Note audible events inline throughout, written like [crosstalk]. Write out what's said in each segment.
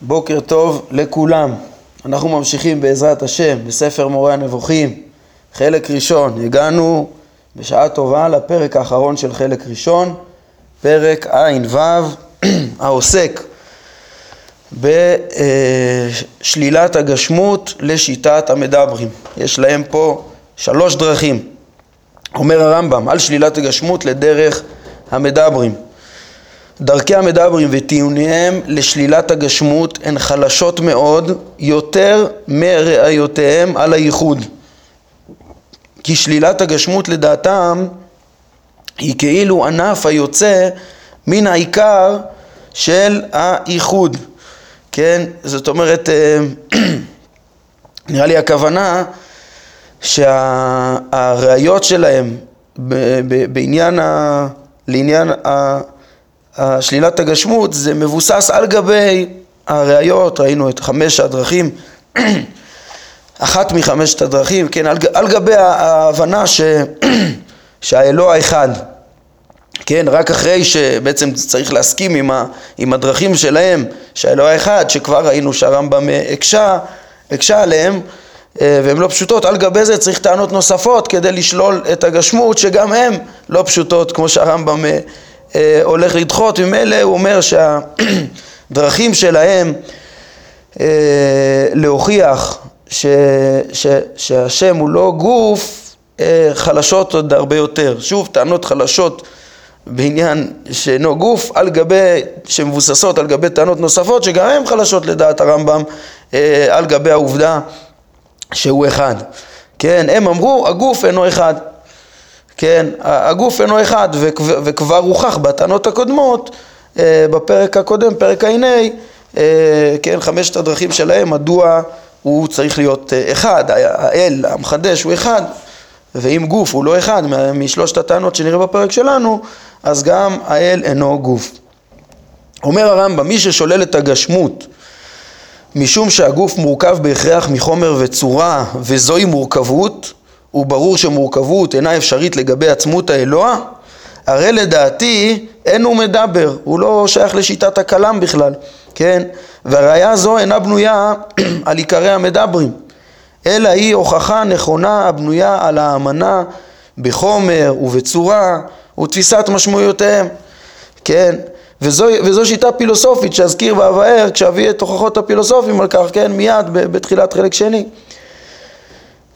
בוקר טוב לכולם. אנחנו ממשיכים בעזרת השם בספר מורה הנבוכים, חלק ראשון. הגענו בשעה טובה לפרק האחרון של חלק ראשון, פרק ע"ו, [clears throat] העוסק בשלילת הגשמות לשיטת המדברים. יש להם פה שלוש דרכים. אומר הרמב"ם, על שלילת הגשמות לדרך המדברים. דרכי המדברים וטיעוניהם לשלילת הגשמות הן חלשות מאוד יותר מראיותיהם על הייחוד. כי שלילת הגשמות לדעתם היא כאילו ענף היוצא מן העיקר של הייחוד. כן? זאת אומרת, אה, [clears throat] נראה לי הכוונה שהראיות שלהם בעניין, ה... לעניין ה... שלילת הגשמות זה מבוסס על גבי הראיות, ראינו את חמש הדרכים, [clears throat] אחת מחמשת הדרכים, כן, על, על גבי ההבנה ש, [clears throat] שהאלוה האחד, כן, רק אחרי שבעצם צריך להסכים עם, ה, עם הדרכים שלהם, שהאלוה האחד, שכבר ראינו שהרמב"ם הקשה, הקשה עליהם, אה, והן לא פשוטות, על גבי זה צריך טענות נוספות כדי לשלול את הגשמות שגם הן לא פשוטות כמו שהרמב"ם אה, הולך לדחות, ממילא הוא אומר שהדרכים [clears throat] שלהם אה, להוכיח ש, ש, שהשם הוא לא גוף אה, חלשות עוד הרבה יותר. שוב, טענות חלשות בעניין שאינו גוף על גבי, שמבוססות על גבי טענות נוספות שגם הן חלשות לדעת הרמב"ם על גבי העובדה שהוא אחד. כן, הם אמרו הגוף אינו אחד. כן, הגוף אינו אחד וכבר הוכח בטענות הקודמות אה, בפרק הקודם, פרק ע"ה, אה, כן, חמשת הדרכים שלהם, מדוע הוא צריך להיות אה, אחד, האל המחדש הוא אחד ואם גוף הוא לא אחד משלושת הטענות שנראה בפרק שלנו, אז גם האל אינו גוף. אומר הרמב"ם, מי ששולל את הגשמות משום שהגוף מורכב בהכרח מחומר וצורה וזוהי מורכבות וברור שמורכבות אינה אפשרית לגבי עצמות האלוה, הרי לדעתי אין הוא מדבר, הוא לא שייך לשיטת הכלם בכלל, כן? והראיה הזו אינה בנויה [clears throat] על עיקרי המדברים, אלא היא הוכחה נכונה הבנויה על האמנה בחומר ובצורה ותפיסת משמעויותיהם, כן? וזו, וזו שיטה פילוסופית שאזכיר ואבאר כשאביא את הוכחות הפילוסופים על כך, כן? מיד בתחילת חלק שני.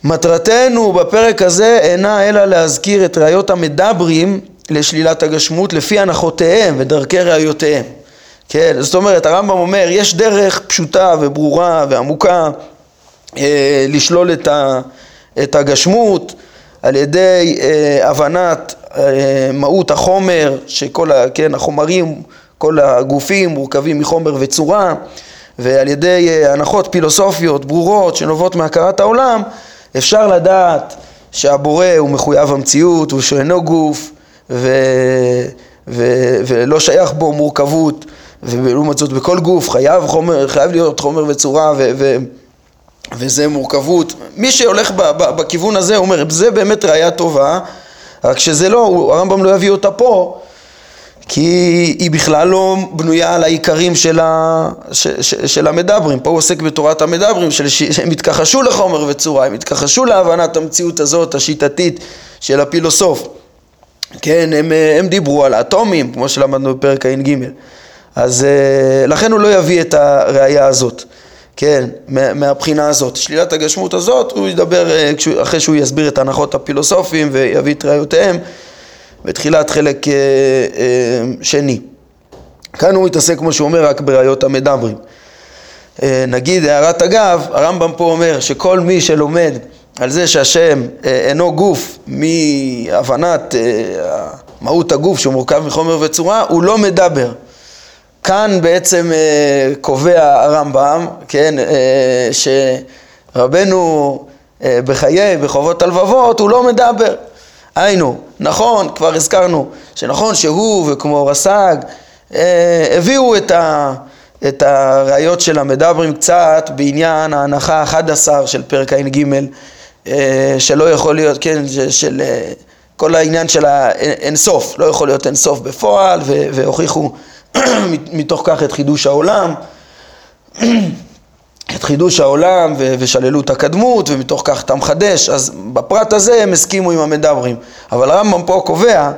מטרתנו בפרק הזה אינה אלא להזכיר את ראיות המדברים לשלילת הגשמות לפי הנחותיהם ודרכי ראיותיהם. כן, זאת אומרת הרמב"ם אומר יש דרך פשוטה וברורה ועמוקה אה, לשלול את, ה, את הגשמות על ידי אה, הבנת אה, מהות החומר, שכל ה, כן, החומרים, כל הגופים מורכבים מחומר וצורה ועל ידי אה, הנחות פילוסופיות ברורות שנובעות מהכרת העולם אפשר לדעת שהבורא הוא מחויב המציאות, הוא שאינו גוף ו... ו... ולא שייך בו מורכבות ולעומת זאת בכל גוף חייב, חומר, חייב להיות חומר וצורה ו... ו... וזה מורכבות. מי שהולך ב... ב... בכיוון הזה אומר זה באמת ראייה טובה רק שזה לא, הרמב"ם לא יביא אותה פה כי היא בכלל לא בנויה על העיקרים של, ה, ש, ש, של המדברים. פה הוא עוסק בתורת המדברים, של, שהם התכחשו לחומר וצורה, הם התכחשו להבנת המציאות הזאת, השיטתית, של הפילוסוף. כן, הם, הם דיברו על האטומים, כמו שלמדנו בפרק ע"ג. אז אה, לכן הוא לא יביא את הראייה הזאת, כן, מהבחינה הזאת. שלילת הגשמות הזאת, הוא ידבר אה, אחרי שהוא יסביר את ההנחות הפילוסופיים ויביא את ראיותיהם. בתחילת חלק אה, אה, שני. כאן הוא מתעסק, כמו שהוא אומר, רק בראיות המדברים. אה, נגיד הערת אגב, הרמב"ם פה אומר שכל מי שלומד על זה שהשם אינו גוף מהבנת מהות הגוף שהוא מורכב מחומר וצורה, הוא לא מדבר. כאן בעצם קובע הרמב"ם, כן, שרבנו בחיי, בחובות הלבבות, הוא לא מדבר. היינו, נכון, כבר הזכרנו, שנכון שהוא וכמו רס"ג אה, הביאו את, ה, את הראיות של המדברים קצת בעניין ההנחה ה-11 של פרק ע"ג, אה, שלא יכול להיות, כן, של, של אה, כל העניין של האינסוף, לא יכול להיות אינסוף בפועל, והוכיחו [clears throat] מתוך כך את חידוש העולם. [clears throat] את חידוש העולם ושללו את הקדמות ומתוך כך אתה מחדש, אז בפרט הזה הם הסכימו עם המדברים. אבל הרמב"ם פה קובע,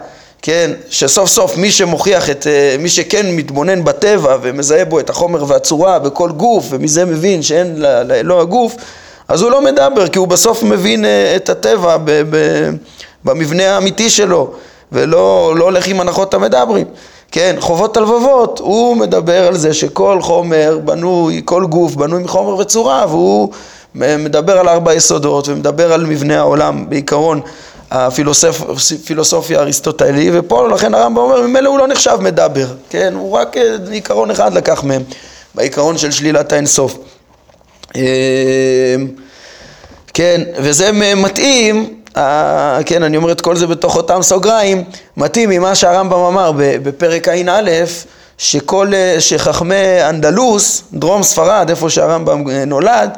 כן, שסוף סוף מי שמוכיח את, אה, מי שכן מתבונן בטבע ומזהה בו את החומר והצורה בכל גוף ומזה מבין שאין לאלוה הגוף, אז הוא לא מדבר כי הוא בסוף מבין אה, את הטבע ב, ב, במבנה האמיתי שלו ולא לא הולך עם הנחות המדברים. כן, חובות הלבבות, הוא מדבר על זה שכל חומר בנוי, כל גוף בנוי מחומר וצורה והוא מדבר על ארבע יסודות ומדבר על מבנה העולם בעיקרון הפילוסופיה האריסטוטלי ופה לכן הרמב"ם אומר ממילא הוא לא נחשב מדבר, כן, הוא רק אה, עיקרון אחד לקח מהם בעיקרון של שלילת האינסוף. אה, כן, וזה מתאים כן, אני אומר את כל זה בתוך אותם סוגריים, מתאים ממה שהרמב"ם אמר בפרק ע"א, שכל, שחכמי אנדלוס, דרום ספרד, איפה שהרמב"ם נולד,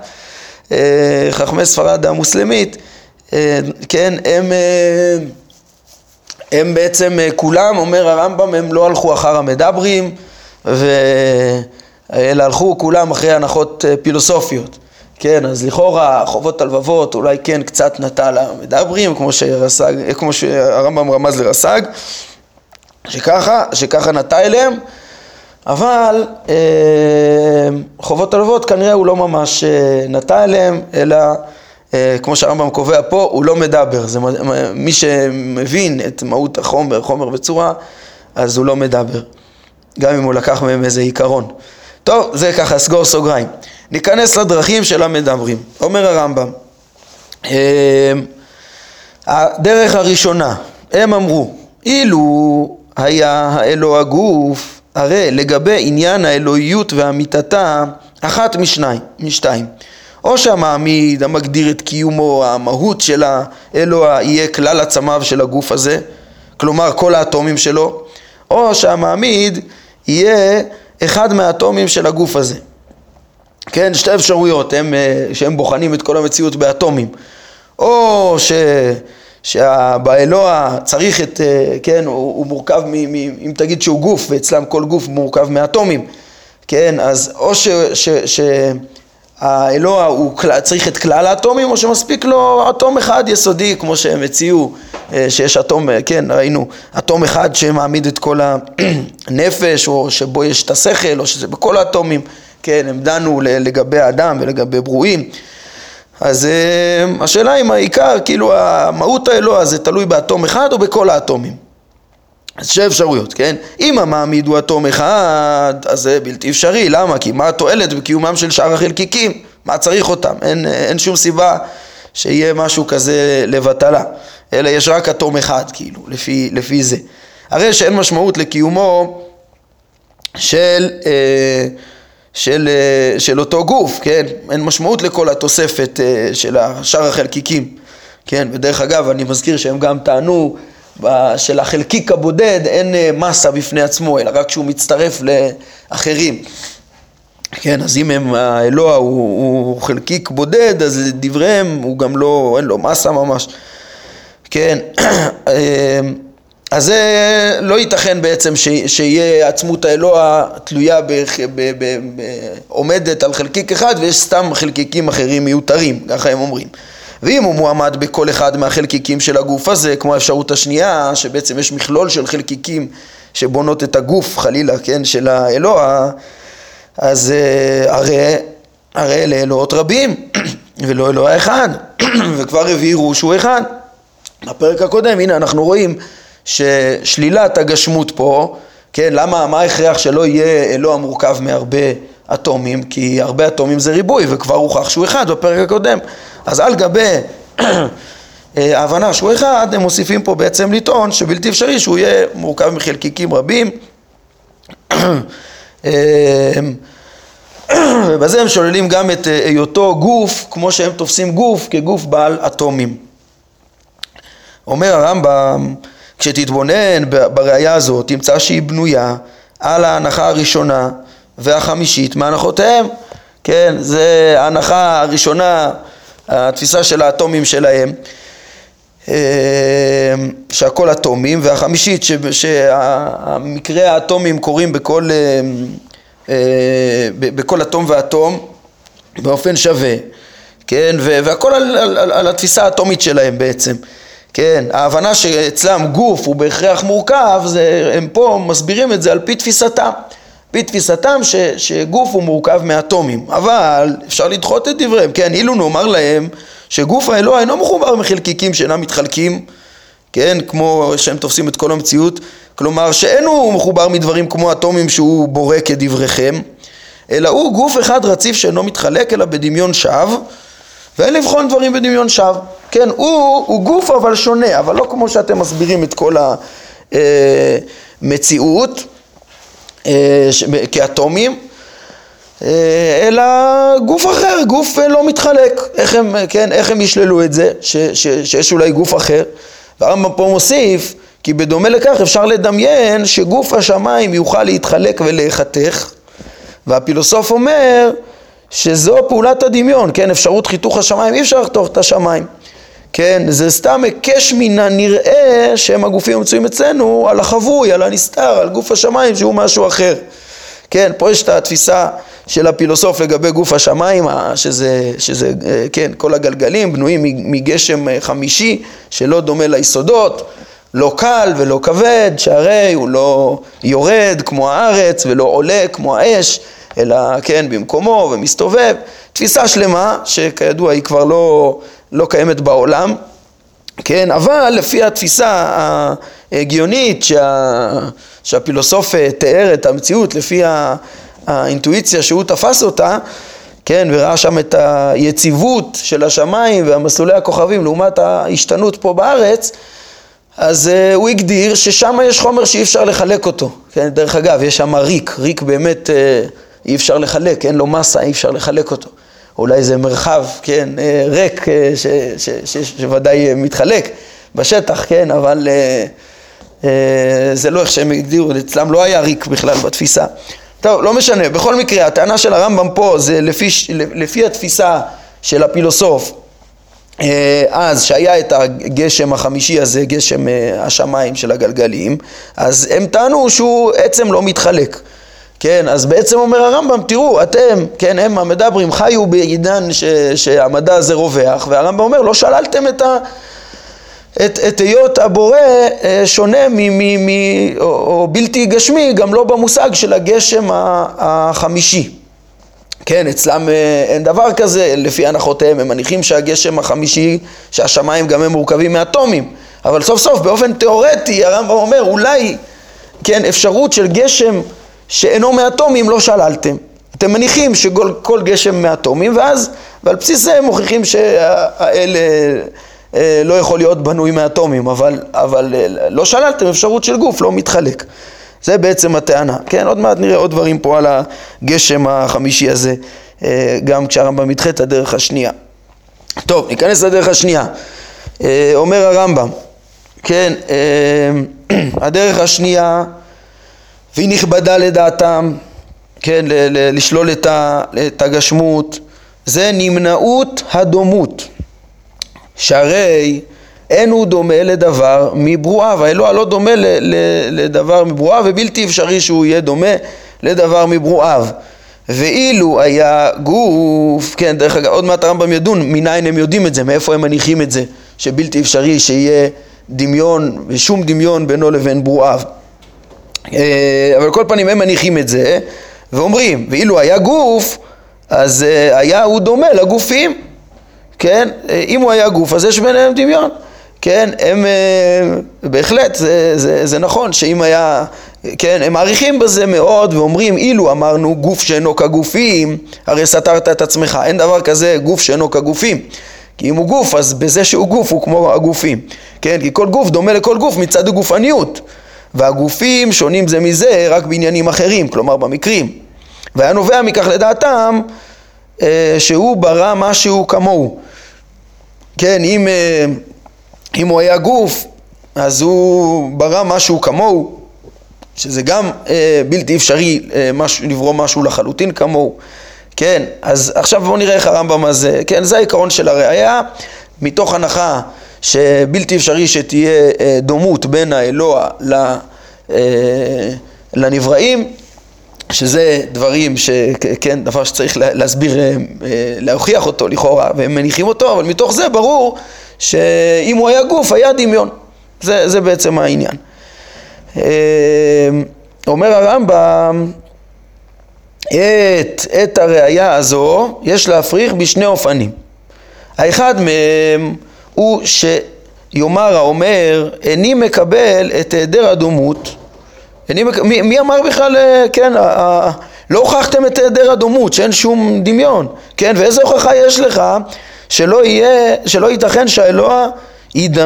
אה, חכמי ספרד המוסלמית, אה, כן, הם, אה, הם בעצם כולם, אומר הרמב"ם, הם לא הלכו אחר המדברים, ו... אלא הלכו כולם אחרי הנחות פילוסופיות. כן, אז לכאורה חובות הלבבות אולי כן קצת נטע למדברים, כמו, שרסג, כמו שהרמב"ם רמז לרס"ג, שככה, שככה נטע אליהם, אבל אה, חובות הלבבות כנראה הוא לא ממש אה, נטע אליהם, אלא אה, כמו שהרמב"ם קובע פה, הוא לא מדבר. זה, מי שמבין את מהות החומר, חומר וצורה, אז הוא לא מדבר, גם אם הוא לקח מהם איזה עיקרון. טוב, זה ככה, סגור סוגריים. ניכנס לדרכים של המדברים. אומר הרמב"ם, אמ, הדרך הראשונה, הם אמרו, אילו היה האלוה הגוף, הרי לגבי עניין האלוהיות ואמיתתה, אחת משניים, משתיים. או שהמעמיד המגדיר את קיומו, המהות של האלוה יהיה כלל עצמיו של הגוף הזה, כלומר כל האטומים שלו, או שהמעמיד יהיה אחד מהאטומים של הגוף הזה. כן, שתי אפשרויות, הם, אה, שהם בוחנים את כל המציאות באטומים. או ש... שבאלוה צריך את, אה, כן, הוא, הוא מורכב, מ, מ, אם תגיד שהוא גוף, ואצלם כל גוף מורכב מאטומים, כן, אז או ש, ש, ש, האלוה הוא צריך את כלל האטומים, או שמספיק לו אטום אחד יסודי, כמו שהם הציעו, אה, שיש אטום, כן, ראינו, אטום אחד שמעמיד את כל הנפש, [clears throat] או שבו יש את השכל, או שזה בכל האטומים. כן, הם דנו לגבי האדם ולגבי ברואים. אז אה, השאלה אם העיקר, כאילו המהות האלוה זה תלוי באטום אחד או בכל האטומים. אז שתי אפשרויות, כן? אם המעמיד הוא אטום אחד, אז זה בלתי אפשרי, למה? כי מה התועלת בקיומם של שאר החלקיקים? מה צריך אותם? אין, אין שום סיבה שיהיה משהו כזה לבטלה, אלא יש רק אטום אחד, כאילו, לפי, לפי זה. הרי שאין משמעות לקיומו של... אה, של, אה, של אותו גוף, כן? אין משמעות לכל התוספת אה, של שאר החלקיקים, כן? ודרך אגב, אני מזכיר שהם גם טענו של החלקיק הבודד אין אה, מסה בפני עצמו, אלא רק כשהוא מצטרף לאחרים. כן, אז אם הם, האלוה הוא, הוא חלקיק בודד, אז דבריהם הוא גם לא, אין לו מסה ממש. כן, [clears throat] אז זה לא ייתכן בעצם ש, שיהיה עצמות האלוה תלויה, ב, ב, ב, ב, עומדת על חלקיק אחד ויש סתם חלקיקים אחרים מיותרים, ככה הם אומרים. ואם הוא מועמד בכל אחד מהחלקיקים של הגוף הזה, כמו האפשרות השנייה, שבעצם יש מכלול של חלקיקים שבונות את הגוף, חלילה, כן, של האלוה, אז uh, הרי, הרי אלה אלוהות רבים, [clears throat] ולא אלוה אחד, [clears throat] וכבר הבהירו שהוא אחד. בפרק הקודם, הנה אנחנו רואים ששלילת הגשמות פה, כן, למה, מה ההכרח שלא יהיה אלוה מורכב מהרבה אטומים? כי הרבה אטומים זה ריבוי, וכבר הוכח שהוא אחד בפרק הקודם. אז על גבי [clears throat] ההבנה שהוא אחד, הם מוסיפים פה בעצם לטעון שבלתי אפשרי שהוא יהיה מורכב מחלקיקים רבים. [clears throat] [clears throat] ובזה הם שוללים גם את היותו גוף, כמו שהם תופסים גוף, כגוף בעל אטומים. אומר הרמב"ם, כשתתבונן בראייה הזאת, תמצא שהיא בנויה על ההנחה הראשונה והחמישית מהנחותיהם. כן, זה ההנחה הראשונה, התפיסה של האטומים שלהם, אה, שהכל אטומים, והחמישית, שהמקרה האטומים קורים בכל, אה, אה, בכל אטום ואטום באופן שווה, כן, והכל על, על, על, התפיסה האטומית שלהם בעצם. כן, ההבנה שאצלם גוף הוא בהכרח מורכב, זה, הם פה מסבירים את זה על פי תפיסתם. פי תפיסתם ש, שגוף הוא מורכב מאטומים, אבל אפשר לדחות את דבריהם, כן, אילו נאמר להם שגוף האלוה אינו מחובר מחלקיקים שאינם מתחלקים, כן, כמו שהם תופסים את כל המציאות, כלומר שאין הוא מחובר מדברים כמו אטומים שהוא בורא כדבריכם, אלא הוא גוף אחד רציף שאינו מתחלק אלא בדמיון שווא, ואין לבחון דברים בדמיון שווא. כן, הוא, הוא גוף אבל שונה, אבל לא כמו שאתם מסבירים את כל המציאות אה, כאטומים, אה, אלא גוף אחר, גוף לא מתחלק. איך הם, כן, איך הם ישללו את זה, ש, ש, שיש אולי גוף אחר? והרמב"ם פה מוסיף, כי בדומה לכך אפשר לדמיין שגוף השמיים יוכל להתחלק ולהיחתך, והפילוסוף אומר שזו פעולת הדמיון, כן, אפשרות חיתוך השמיים, אי אפשר לחתוך את השמיים. כן, זה סתם היקש מן הנראה שהם הגופים המצויים אצלנו על החבוי, על הנסתר, על גוף השמיים שהוא משהו אחר. כן, פה יש את התפיסה של הפילוסוף לגבי גוף השמיים, שזה, שזה, אה, כן, כל הגלגלים בנויים מגשם אה, חמישי שלא דומה ליסודות, לא קל ולא כבד, שהרי הוא לא יורד כמו הארץ ולא עולה כמו האש, אלא כן, במקומו ומסתובב. תפיסה שלמה שכידוע היא כבר לא, לא קיימת בעולם, כן, אבל לפי התפיסה ההגיונית שה, שהפילוסוף תיאר את המציאות, לפי האינטואיציה שהוא תפס אותה, כן, וראה שם את היציבות של השמיים והמסלולי הכוכבים לעומת ההשתנות פה בארץ, אז uh, הוא הגדיר ששם יש חומר שאי אפשר לחלק אותו. כן, דרך אגב, יש שם ריק, ריק באמת uh, אי אפשר לחלק, אין לו מסה, אי אפשר לחלק אותו. אולי זה מרחב, כן, uh, ריק, uh, ש, ש, ש, שוודאי מתחלק בשטח, כן, אבל uh, uh, זה לא איך שהם הגדירו, אצלם לא היה ריק בכלל בתפיסה. טוב, לא משנה, בכל מקרה, הטענה של הרמב"ם פה זה לפי, לפי התפיסה של הפילוסוף, אה, אז שהיה את הגשם החמישי הזה, גשם אה, השמיים של הגלגלים, אז הם טענו שהוא עצם לא מתחלק. כן, אז בעצם אומר הרמב"ם, תראו, אתם, כן, הם המדברים חיו בעידן ש, שהמדע הזה רווח, והרמב"ם אומר, לא שללתם את, ה, את, את היות הבורא אה, שונה מ, מ, מ, או, או בלתי גשמי, גם לא במושג של הגשם החמישי. כן, אצלם אה, אין דבר כזה, לפי הנחותיהם הם מניחים שהגשם החמישי, שהשמיים גם הם מורכבים מאטומים, אבל סוף סוף באופן תיאורטי הרמב"ם אומר אולי, כן, אפשרות של גשם שאינו מאטומים לא שללתם. אתם מניחים שכל גשם מאטומים ואז, ועל בסיס זה הם מוכיחים שהאלה אה, לא יכול להיות בנוי מאטומים, אבל, אבל אה, לא שללתם אפשרות של גוף, לא מתחלק. זה בעצם הטענה. כן, עוד מעט נראה עוד דברים פה על הגשם החמישי הזה, אה, גם כשהרמב"ם ידחה את הדרך השנייה. טוב, ניכנס לדרך השנייה. אה, אומר הרמב"ם, כן, אה, [clears throat] הדרך השנייה, והיא נכבדה לדעתם, כן, לשלול את הגשמות, זה נמנעות הדומות. שהרי אין הוא דומה לדבר מברואיו, האלוה לא דומה ל, ל, לדבר מברואיו ובלתי אפשרי שהוא יהיה דומה לדבר מברואיו. ואילו היה גוף, כן, דרך אגב, עוד מעט הרמב"ם ידון מניין הם יודעים את זה, מאיפה הם מניחים את זה, שבלתי אפשרי שיהיה דמיון ושום דמיון בינו לבין ברואיו. אה, אבל כל פנים הם מניחים את זה ואומרים, ואילו היה גוף, אז אה, היה הוא דומה לגופים, כן? אה, אם הוא היה גוף, אז יש ביניהם דמיון. כן, הם בהחלט, זה, זה, זה נכון שאם היה, כן, הם מעריכים בזה מאוד ואומרים אילו אמרנו גוף שאינו כגופים, הרי סתרת את עצמך, אין דבר כזה גוף שאינו כגופים. כי אם הוא גוף, אז בזה שהוא גוף הוא כמו הגופים, כן? כי כל גוף דומה לכל גוף מצד הגופניות, והגופים שונים זה מזה רק בעניינים אחרים, כלומר במקרים. והיה נובע מכך לדעתם אה, שהוא ברא משהו כמוהו. כן, אם אה, אם הוא היה גוף, אז הוא ברא משהו כמוהו, שזה גם אה, בלתי אפשרי אה, משהו, לברוא משהו לחלוטין כמוהו. כן, אז עכשיו בואו נראה איך הרמב"ם הזה, כן, זה העיקרון של הראייה, מתוך הנחה שבלתי אפשרי שתהיה אה, דומות בין האלוה אה, לנבראים, שזה דברים, ש... כן, דבר שצריך להסביר, אה, להוכיח אותו לכאורה, והם מניחים אותו, אבל מתוך זה ברור שאם הוא היה גוף, היה דמיון. זה, זה בעצם העניין. אומר הרמב"ם, את, את הראייה הזו יש להפריך בשני אופנים. האחד מהם הוא שיאמר האומר, איני מקבל את היעדר הדומות. איני מק... מי, מי אמר בכלל, אה, כן, לא הוכחתם את היעדר הדומות, שאין שום דמיון, כן, ואיזה הוכחה יש לך שלא יהיה, שלא ייתכן שהאלוה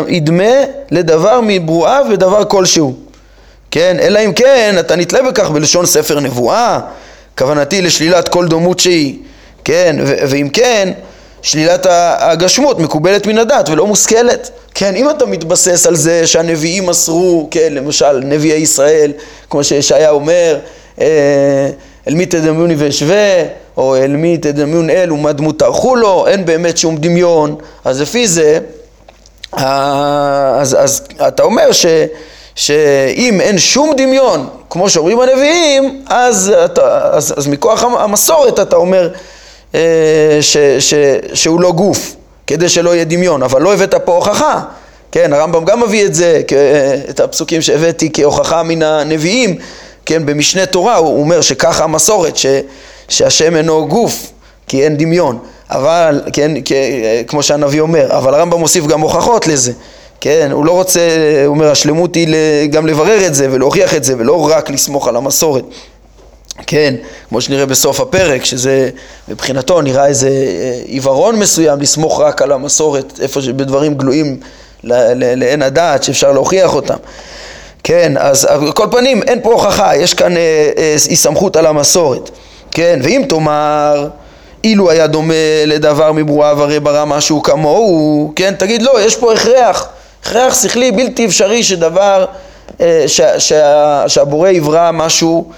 ידמה לדבר מברואיו ודבר כלשהו, כן, אלא אם כן אתה נתלה בכך בלשון ספר נבואה, כוונתי לשלילת כל דומות שהיא, כן, ואם כן, שלילת הגשמות מקובלת מן הדת ולא מושכלת. כן, אם אתה מתבסס על זה שהנביאים מסרו, כן, למשל נביאי ישראל, כמו שישעיה אומר, אה, אל מי תדמיוני ואשווה, או אל מי תדמיון אל ומה דמות תערכו לו, אין באמת שום דמיון, אז לפי זה, אז, אז אתה אומר ש, שאם אין שום דמיון, כמו שאומרים הנביאים, אז, אתה, אז, אז מכוח המסורת אתה אומר ש, ש, שהוא לא גוף, כדי שלא יהיה דמיון, אבל לא הבאת פה הוכחה. כן, הרמב"ם גם מביא את זה, את הפסוקים שהבאתי כהוכחה מן הנביאים, כן, במשנה תורה הוא אומר שככה המסורת, שהשם אינו גוף, כי אין דמיון, אבל, כן, כמו שהנביא אומר, אבל הרמב"ם מוסיף גם הוכחות לזה, כן, הוא לא רוצה, הוא אומר, השלמות היא גם לברר את זה ולהוכיח את זה, ולא רק לסמוך על המסורת. כן, כמו שנראה בסוף הפרק, שזה מבחינתו נראה איזה אה, עיוורון מסוים לסמוך רק על המסורת, איפה שבדברים גלויים לעין הדעת שאפשר להוכיח אותם. כן, אז על כל פנים אין פה הוכחה, יש כאן היסמכות אה, אה, על המסורת. כן, ואם תאמר, אילו היה דומה לדבר מברואיו הרי ברא משהו כמוהו, כן, תגיד לא, יש פה הכרח, הכרח שכלי בלתי אפשרי שדבר, אה, שה, שה, שהבורא יברא משהו אה,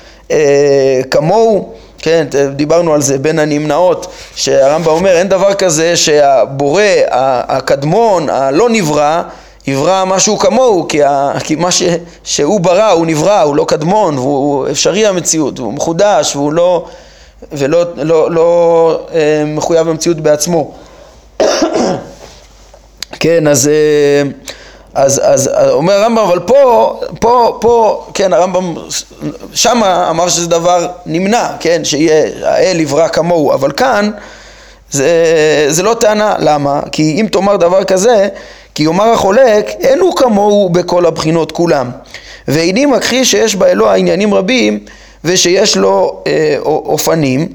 כמוהו, כן, דיברנו על זה בין הנמנעות, שהרמב"ם אומר אין דבר כזה שהבורא, הקדמון, הלא נברא, יברא משהו כמוהו, כי, ה, כי מה ש, שהוא ברא הוא נברא, הוא לא קדמון, והוא אפשרי המציאות, והוא מחודש, והוא לא, ולא לא, לא, אה, מחויב המציאות בעצמו. [coughs] כן, אז... אה, אז, אז אומר הרמב"ם, אבל פה, פה, פה, כן, הרמב"ם שמה אמר שזה דבר נמנע, כן, שיהיה האל יברא כמוהו, אבל כאן זה, זה לא טענה, למה? כי אם תאמר דבר כזה, כי יאמר החולק, אין הוא כמוהו בכל הבחינות כולם. ואיני מכחיש שיש באלוה עניינים רבים ושיש לו אה, אופנים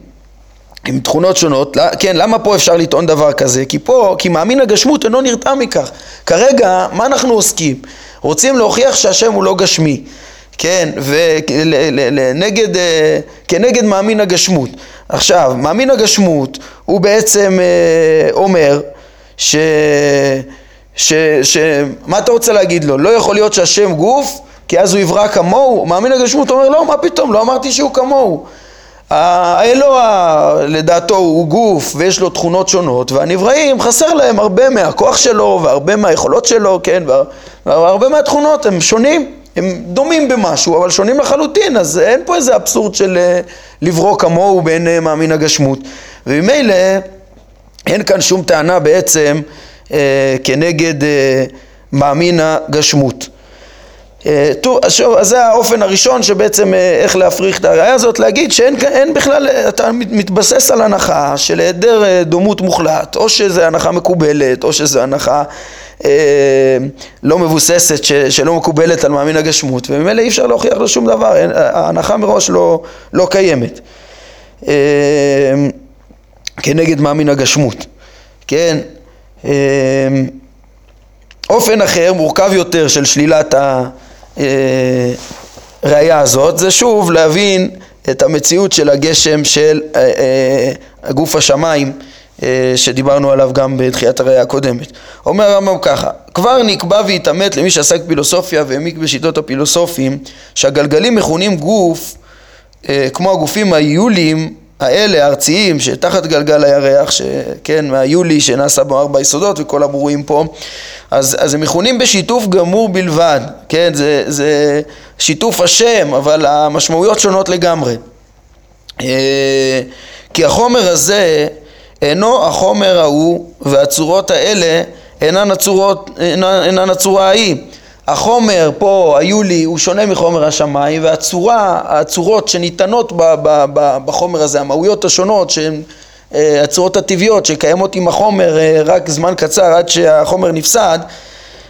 עם תכונות שונות, כן, למה פה אפשר לטעון דבר כזה? כי פה, כי מאמין הגשמות אינו נרתע מכך. כרגע, מה אנחנו עוסקים? רוצים להוכיח שהשם הוא לא גשמי, כן, ונגד, אה, כנגד מאמין הגשמות. עכשיו, מאמין הגשמות הוא בעצם אה, אומר ש... ש, ש... מה אתה רוצה להגיד לו? לא יכול להיות שהשם גוף, כי אז הוא יברא כמוהו? מאמין הגשמות אומר, לא, מה פתאום, לא אמרתי שהוא כמוהו. האלוה לדעתו הוא גוף ויש לו תכונות שונות והנבראים חסר להם הרבה מהכוח שלו והרבה מהיכולות שלו, כן, והרבה מהתכונות הם שונים, הם דומים במשהו אבל שונים לחלוטין אז אין פה איזה אבסורד של אה, לברוא כמוהו בעיני מאמין הגשמות. וממילא אין כאן שום טענה בעצם אה, כנגד אה, מאמין הגשמות. אה, אז זה האופן הראשון שבעצם אה, איך להפריך את הראייה הזאת, להגיד שאין בכלל, אתה מתבסס על הנחה של היעדר אה, דומות מוחלט, או שזה הנחה מקובלת, או שזה הנחה אה, לא מבוססת, ש, שלא מקובלת על מאמין הגשמות, וממילא אי אפשר להוכיח לו שום דבר, ההנחה מראש לא, לא קיימת. אה, כנגד מאמין הגשמות, כן? אה, אופן אחר, מורכב יותר של שלילת ה... הראייה הזאת זה שוב להבין את המציאות של הגשם של אה, אה, הגוף השמיים אה, שדיברנו עליו גם בתחיית הראייה הקודמת. אומר הרמב"ם ככה, כבר נקבע והתעמת למי שעסק פילוסופיה והעמיק בשיטות הפילוסופים שהגלגלים מכונים גוף כמו הגופים היוליים האלה, הארציים, שתחת גלגל הירח, שכן, מהיולי שנעשה בו ארבע יסודות וכל הברואים פה, אז, אז הם מכונים בשיתוף גמור בלבד, כן, זה, זה שיתוף השם, אבל המשמעויות שונות לגמרי. כי החומר הזה אינו החומר ההוא והצורות האלה אינן הצורות, אינן, אינן הצורה ההיא. החומר פה, היולי, הוא שונה מחומר השמיים והצורה, הצורות שניתנות ב, ב, ב, בחומר הזה, המהויות השונות שהן אה, הצורות הטבעיות שקיימות עם החומר אה, רק זמן קצר עד שהחומר נפסד,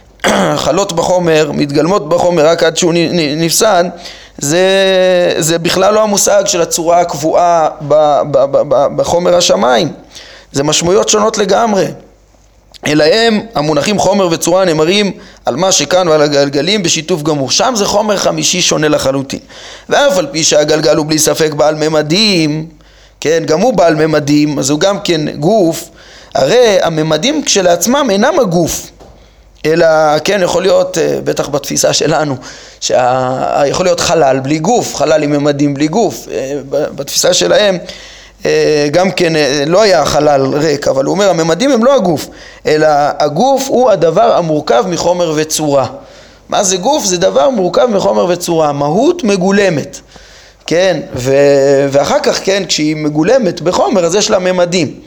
[clears throat] חלות בחומר, מתגלמות בחומר רק עד שהוא נפסד, זה, זה בכלל לא המושג של הצורה הקבועה ב, ב, ב, ב, בחומר השמיים, זה משמעויות שונות לגמרי. אלא הם המונחים חומר וצורה נאמרים על מה שכאן ועל הגלגלים בשיתוף גמור. שם זה חומר חמישי שונה לחלוטין. ואף על פי שהגלגל הוא בלי ספק בעל ממדים, כן, גם הוא בעל ממדים, אז הוא גם כן גוף, הרי הממדים כשלעצמם אינם הגוף, אלא כן יכול להיות, אה, בטח בתפיסה שלנו, שיכול להיות חלל בלי גוף, חלל עם ממדים בלי גוף, אה, בתפיסה שלהם גם כן לא היה חלל ריק, אבל הוא אומר הממדים הם לא הגוף, אלא הגוף הוא הדבר המורכב מחומר וצורה. מה זה גוף? זה דבר מורכב מחומר וצורה, מהות מגולמת. כן, ו, ואחר כך, כן, כשהיא מגולמת בחומר, אז יש לה ממדים,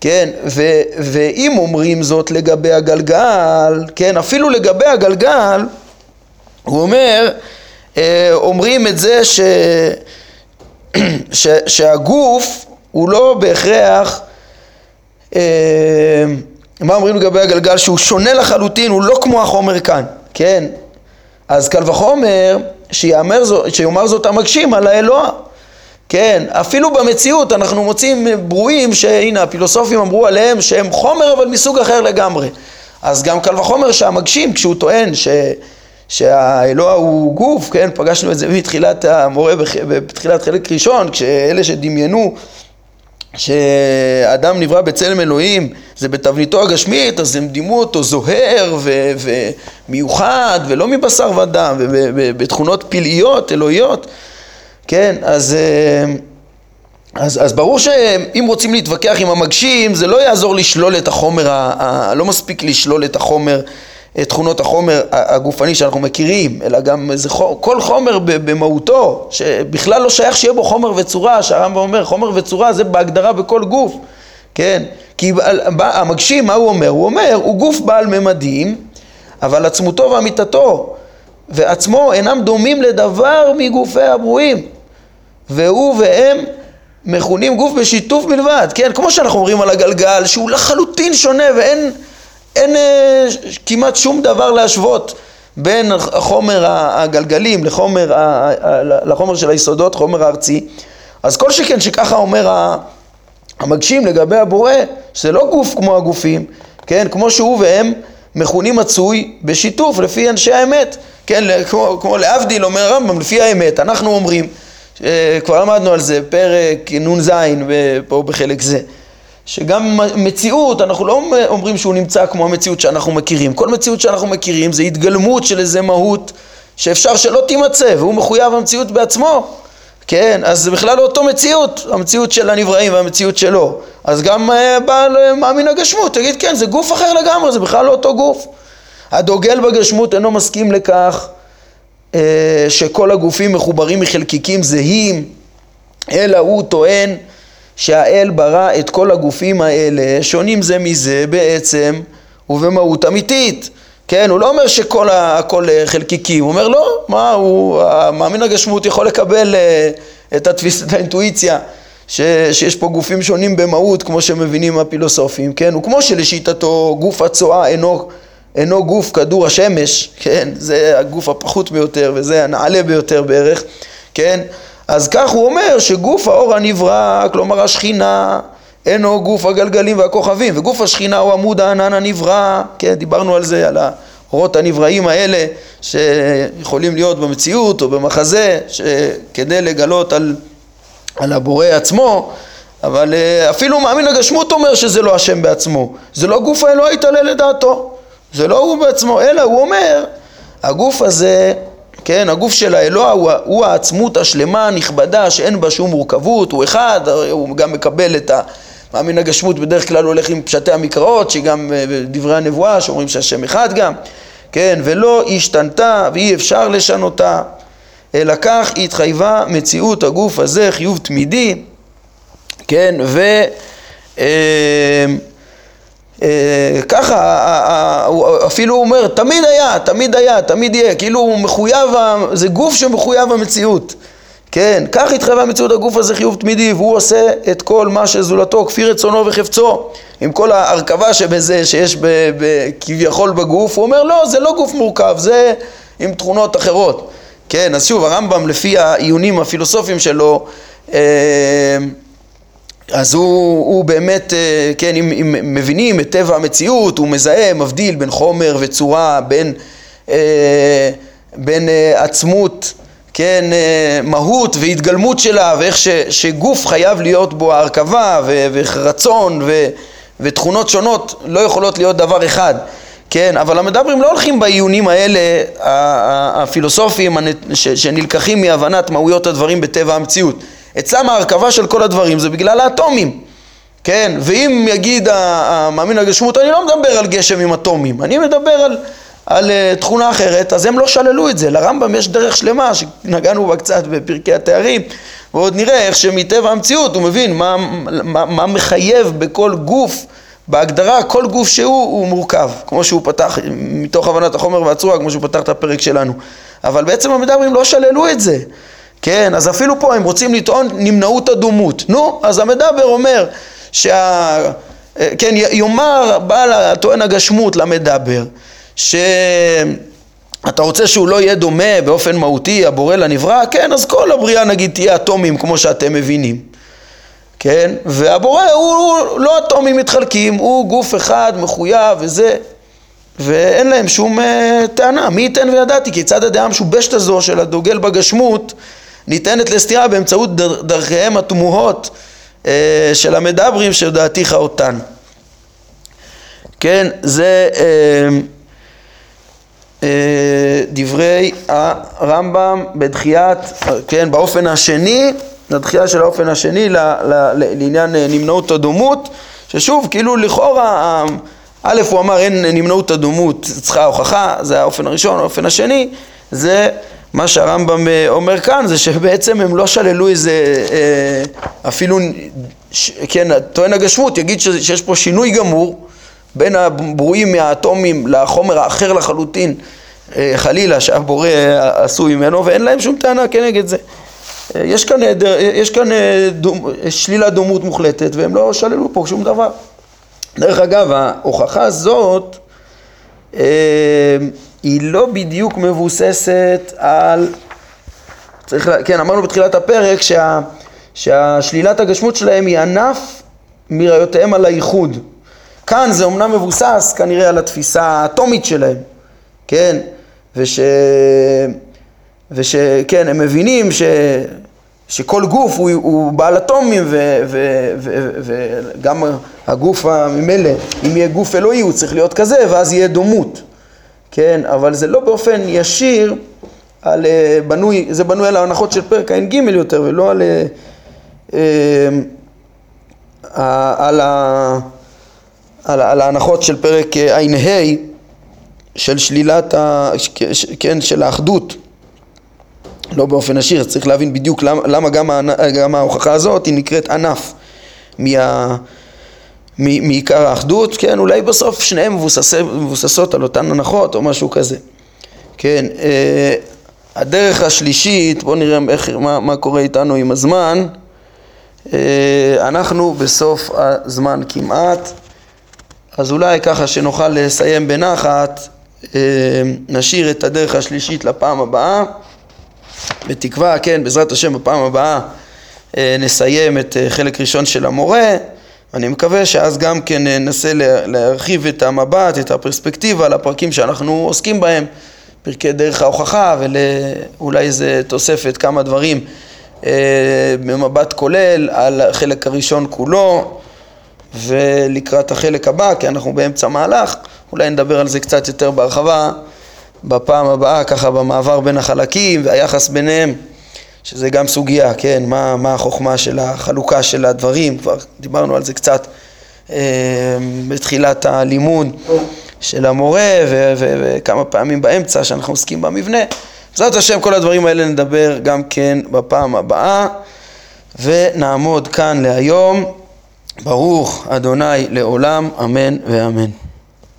כן, ו, ואם אומרים זאת לגבי הגלגל, כן, אפילו לגבי הגלגל, הוא אומר, אה, אומרים את זה ש, [clears throat] ש, שהגוף הוא לא בהכרח, אה, מה אומרים לגבי הגלגל? שהוא שונה לחלוטין, הוא לא כמו החומר כאן, כן, אז קל וחומר זאת, שיאמר זאת המגשים על האלוה. כן, אפילו במציאות אנחנו מוצאים ברואים שהנה הפילוסופים אמרו עליהם שהם חומר אבל מסוג אחר לגמרי. אז גם קל וחומר שהמגשים כשהוא טוען ש... שהאלוה הוא גוף, כן, פגשנו את זה מתחילת המורה, בתחילת חלק ראשון, כשאלה שדמיינו שאדם נברא בצלם אלוהים, זה בתבניתו הגשמית, אז הם דימו אותו זוהר ומיוחד ולא מבשר ודם, ובתכונות פלאיות, אלוהיות, כן, אז, אה, אז, אז ברור שאם רוצים להתווכח עם המגשים, זה לא יעזור לשלול את החומר, ה- ה- לא מספיק לשלול את החומר תכונות החומר הגופני שאנחנו מכירים, אלא גם איזה חומר, כל חומר במהותו, שבכלל לא שייך שיהיה בו חומר וצורה, שהרמב"ם אומר חומר וצורה זה בהגדרה בכל גוף, כן? כי המגשים, מה הוא אומר? הוא אומר, הוא גוף בעל ממדים, אבל עצמותו ואמיתתו ועצמו אינם דומים לדבר מגופי הברואים, והוא והם מכונים גוף בשיתוף בלבד, כן? כמו שאנחנו אומרים על הגלגל, שהוא לחלוטין שונה ואין... אין אה, כמעט שום דבר להשוות בין החומר הגלגלים לחומר, לחומר של היסודות, חומר הארצי. אז כל שכן שככה אומר המגשים לגבי הבורא, שזה לא גוף כמו הגופים, כן, כמו שהוא והם מכונים מצוי בשיתוף לפי אנשי האמת, כן, כמו, כמו להבדיל אומר הרמב"ם, לפי האמת, אנחנו אומרים, אה, כבר למדנו על זה, פרק נ"ז פה בחלק זה. שגם מציאות, אנחנו לא אומרים שהוא נמצא כמו המציאות שאנחנו מכירים. כל מציאות שאנחנו מכירים זה התגלמות של איזה מהות שאפשר שלא תימצא, והוא מחויב המציאות בעצמו. כן, אז זה בכלל לא אותו מציאות, המציאות של הנבראים והמציאות שלו. אז גם אה, בעל אה, מאמין הגשמות, תגיד כן, זה גוף אחר לגמרי, זה בכלל לא אותו גוף. הדוגל בגשמות אינו מסכים לכך אה, שכל הגופים מחוברים מחלקיקים זהים, אלא הוא טוען שהאל ברא את כל הגופים האלה שונים זה מזה בעצם ובמהות אמיתית. כן, הוא לא אומר שכל הכל אה, חלקיקי, הוא אומר לא, מה, הוא, המאמין הגשמות יכול לקבל אה, את התפיסת האינטואיציה ש, שיש פה גופים שונים במהות כמו שמבינים הפילוסופים, כן, וכמו שלשיטתו גוף הצואה אינו, אינו גוף כדור השמש, כן, זה הגוף הפחות ביותר וזה הנעלה ביותר בערך, כן, אז כך הוא אומר שגוף האור הנברא, כלומר השכינה, אינו גוף הגלגלים והכוכבים, וגוף השכינה הוא עמוד הענן הנברא, כן, דיברנו על זה, על האורות הנבראים האלה שיכולים להיות במציאות או במחזה, כדי לגלות על, על הבורא עצמו, אבל אה, אפילו מאמין הגשמות אומר שזה לא השם בעצמו, זה לא גוף האלוהי תעלה לדעתו, זה לא הוא בעצמו, אלא הוא אומר, הגוף הזה כן, הגוף של האלוה הוא, הוא העצמות השלמה הנכבדה שאין בה שום מורכבות, הוא אחד, הוא גם מקבל את המאמין הגשמות, בדרך כלל הולך עם פשטי המקראות, שגם אה, דברי הנבואה שאומרים שהשם אחד גם, כן, ולא השתנתה ואי אפשר לשנותה, אלא כך התחייבה מציאות הגוף הזה חיוב תמידי, כן, ו... אה, ככה, אפילו הוא אומר, תמיד היה, תמיד היה, תמיד יהיה, כאילו הוא מחויב, זה גוף שמחויב המציאות. כן, כך התחייבה מציאות הגוף הזה חיוב תמידי, והוא עושה את כל מה שזולתו, כפי רצונו וחפצו. עם כל ההרכבה שבזה, שיש ב, ב, כביכול בגוף, הוא אומר, לא, זה לא גוף מורכב, זה עם תכונות אחרות. כן, אז שוב, הרמב"ם, לפי העיונים הפילוסופיים שלו, אה, אז הוא, הוא באמת, אה, כן, אם, אם מבינים את טבע המציאות, הוא מזהה, מבדיל בין חומר וצורה, בין, אה, בין עצמות כן, אה, מהות והתגלמות שלה ואיך ש, שגוף חייב להיות בו הרכבה ורצון ו, ותכונות שונות לא יכולות להיות דבר אחד, כן, אבל המדברים לא הולכים בעיונים האלה הפילוסופיים שנלקחים מהבנת מהויות הדברים בטבע המציאות. אצלם ההרכבה של כל הדברים זה בגלל האטומים, כן, ואם יגיד המאמין הגשמות, אני לא מדבר על גשם עם אטומים, אני מדבר על על uh, תכונה אחרת, אז הם לא שללו את זה. לרמב"ם יש דרך שלמה שנגענו בה קצת בפרקי התארים, ועוד נראה איך שמטבע המציאות הוא מבין מה, מה, מה מחייב בכל גוף, בהגדרה כל גוף שהוא הוא מורכב, כמו שהוא פתח, מתוך הבנת החומר והצורה, כמו שהוא פתח את הפרק שלנו. אבל בעצם המדברים לא שללו את זה. כן, אז אפילו פה הם רוצים לטעון נמנעות הדומות. נו, אז המדבר אומר שה... אה, כן, יאמר בעל הטוען הגשמות למדבר שאתה רוצה שהוא לא יהיה דומה באופן מהותי, הבורא לנברא, כן, אז כל הבריאה נגיד תהיה אטומים כמו שאתם מבינים, כן, והבורא הוא, הוא לא אטומים מתחלקים, הוא גוף אחד מחויב וזה, ואין להם שום uh, טענה, מי ייתן וידעתי כיצד הדעה המשובשת הזו של הדוגל בגשמות ניתנת לסתירה באמצעות דר, דרכיהם התמוהות uh, של המדברים שדעתיך אותן. כן, זה uh, אה, דברי הרמב"ם בדחיית, כן, באופן השני, לדחייה של האופן השני ל, ל, לעניין אה, נמנעות הדומות, ששוב, כאילו לכאורה, א', הוא אמר אין נמנעות הדומות, צריכה הוכחה, זה האופן הראשון, האופן השני, זה מה שהרמב"ם אה, אומר כאן, זה שבעצם הם לא שללו איזה, אפילו, כן, טוען הגשמות יגיד שיש פה שינוי גמור בין הברואים מהאטומים לחומר האחר לחלוטין, אה, חלילה שהבורא עשוי ממנו, ואין להם שום טענה כנגד זה. אה, יש כאן, יש כאן אה, דומ, שלילת דומות מוחלטת, והם לא שללו פה שום דבר. דרך אגב, ההוכחה הזאת היא לא בדיוק מבוססת על... צריך, כן, אמרנו בתחילת הפרק שה, שהשלילת הגשמות שלהם היא ענף מראיותיהם על הייחוד. כאן זה אומנם מבוסס כנראה על התפיסה האטומית שלהם, כן, וש... ושכן, הם מבינים ש... שכל גוף הוא, הוא בעל אטומים וגם הגוף ממילא, אם יהיה גוף אלוהי הוא צריך להיות כזה ואז יהיה דומות, כן, אבל זה לא באופן ישיר על אה, בנוי, זה בנוי על ההנחות של פרק ע"ג יותר ולא על, אה, אה, על, על, על ההנחות של פרק ע"ה של שלילת, ה... כן, של האחדות. לא באופן עשיר, צריך להבין בדיוק למה, למה גם, גם ההוכחה הזאת היא נקראת ענף מה, מעיקר האחדות, כן, אולי בסוף שניהם מבוסס, מבוססות על אותן הנחות או משהו כזה, כן, אה, הדרך השלישית, בואו נראה איך, מה, מה קורה איתנו עם הזמן, אה, אנחנו בסוף הזמן כמעט, אז אולי ככה שנוכל לסיים בנחת, אה, נשאיר את הדרך השלישית לפעם הבאה, בתקווה, כן, בעזרת השם בפעם הבאה אה, נסיים את אה, חלק ראשון של המורה, אני מקווה שאז גם כן ננסה להרחיב את המבט, את הפרספקטיבה לפרקים שאנחנו עוסקים בהם, פרקי דרך ההוכחה ואולי איזה תוספת כמה דברים במבט כולל על החלק הראשון כולו ולקראת החלק הבא, כי אנחנו באמצע מהלך, אולי נדבר על זה קצת יותר בהרחבה בפעם הבאה, ככה במעבר בין החלקים והיחס ביניהם, שזה גם סוגיה, כן, מה, מה החוכמה של החלוקה של הדברים, כבר דיברנו על זה קצת אה, בתחילת הלימוד של המורה וכמה פעמים באמצע שאנחנו עוסקים במבנה, בעזרת השם כל הדברים האלה נדבר גם כן בפעם הבאה ונעמוד כאן להיום. ברוך אדוני לעולם, אמן ואמן.